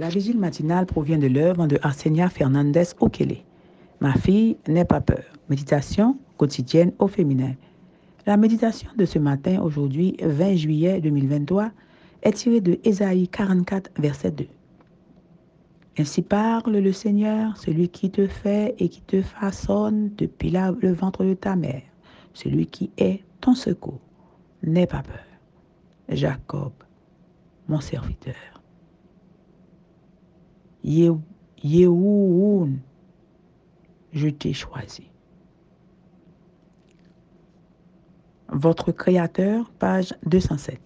La vigile matinale provient de l'œuvre de Arsenia Fernandez Okele. Ma fille, n'aie pas peur. Méditation quotidienne au féminin. La méditation de ce matin, aujourd'hui, 20 juillet 2023, est tirée de Ésaïe 44, verset 2. Ainsi parle le Seigneur, celui qui te fait et qui te façonne depuis le ventre de ta mère, celui qui est ton secours. N'aie pas peur. Jacob, mon serviteur. Yehoun, je t'ai choisi. Votre Créateur, page 207.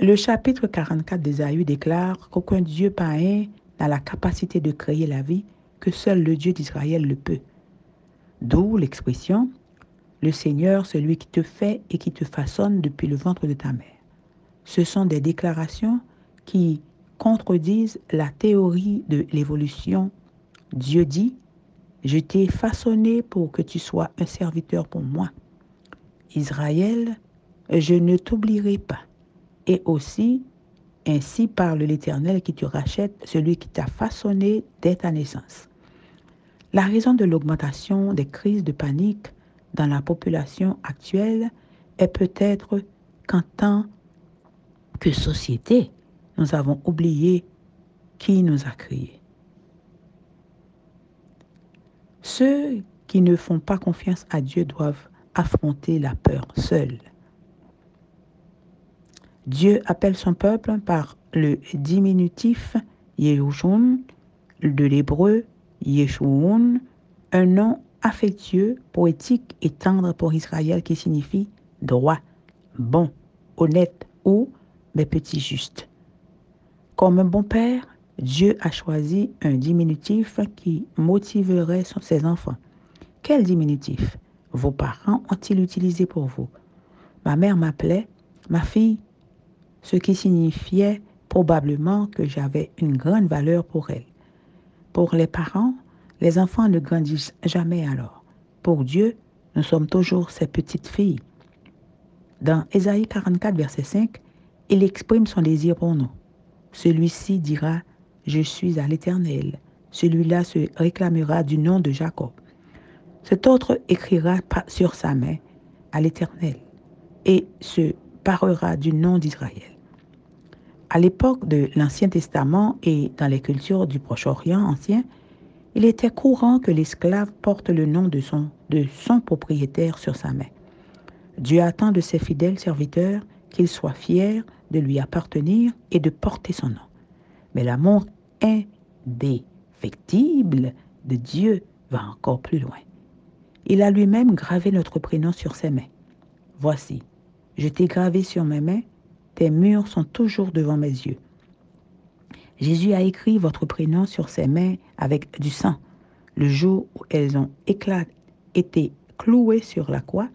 Le chapitre 44 d'Ésaïe déclare qu'aucun Dieu païen n'a la capacité de créer la vie, que seul le Dieu d'Israël le peut. D'où l'expression Le Seigneur, celui qui te fait et qui te façonne depuis le ventre de ta mère. Ce sont des déclarations qui contredisent la théorie de l'évolution. Dieu dit, je t'ai façonné pour que tu sois un serviteur pour moi. Israël, je ne t'oublierai pas. Et aussi, ainsi parle l'Éternel qui te rachète, celui qui t'a façonné dès ta naissance. La raison de l'augmentation des crises de panique dans la population actuelle est peut-être qu'en tant que société, nous avons oublié qui nous a créés. Ceux qui ne font pas confiance à Dieu doivent affronter la peur seuls. Dieu appelle son peuple par le diminutif Yehushun de l'hébreu Yeshurun, un nom affectueux, poétique et tendre pour Israël qui signifie droit, bon, honnête ou mes petits justes. Comme un bon père, Dieu a choisi un diminutif qui motiverait ses enfants. Quel diminutif? Vos parents ont-ils utilisé pour vous? Ma mère m'appelait ma fille, ce qui signifiait probablement que j'avais une grande valeur pour elle. Pour les parents, les enfants ne grandissent jamais alors. Pour Dieu, nous sommes toujours ses petites filles. Dans Ésaïe 44, verset 5, il exprime son désir pour nous. Celui-ci dira, Je suis à l'Éternel. Celui-là se réclamera du nom de Jacob. Cet autre écrira sur sa main à l'Éternel et se parlera du nom d'Israël. À l'époque de l'Ancien Testament et dans les cultures du Proche-Orient ancien, il était courant que l'esclave porte le nom de son, de son propriétaire sur sa main. Dieu attend de ses fidèles serviteurs qu'ils soient fiers de lui appartenir et de porter son nom. Mais l'amour indéfectible de Dieu va encore plus loin. Il a lui-même gravé notre prénom sur ses mains. Voici, je t'ai gravé sur mes mains, tes murs sont toujours devant mes yeux. Jésus a écrit votre prénom sur ses mains avec du sang, le jour où elles ont été clouées sur la croix,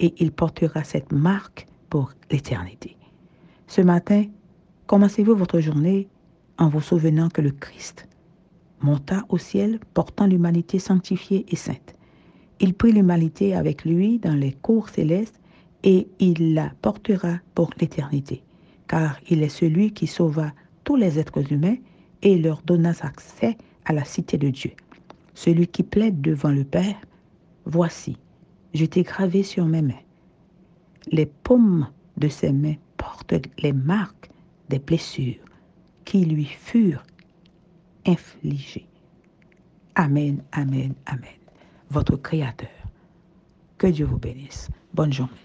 et il portera cette marque pour l'éternité. Ce matin, commencez-vous votre journée en vous souvenant que le Christ monta au ciel portant l'humanité sanctifiée et sainte? Il prit l'humanité avec lui dans les cours célestes et il la portera pour l'éternité, car il est celui qui sauva tous les êtres humains et leur donna accès à la cité de Dieu. Celui qui plaide devant le Père, voici, je t'ai gravé sur mes mains. Les paumes de ses mains portent les marques des blessures qui lui furent infligées. Amen, amen, amen. Votre Créateur. Que Dieu vous bénisse. Bonne journée.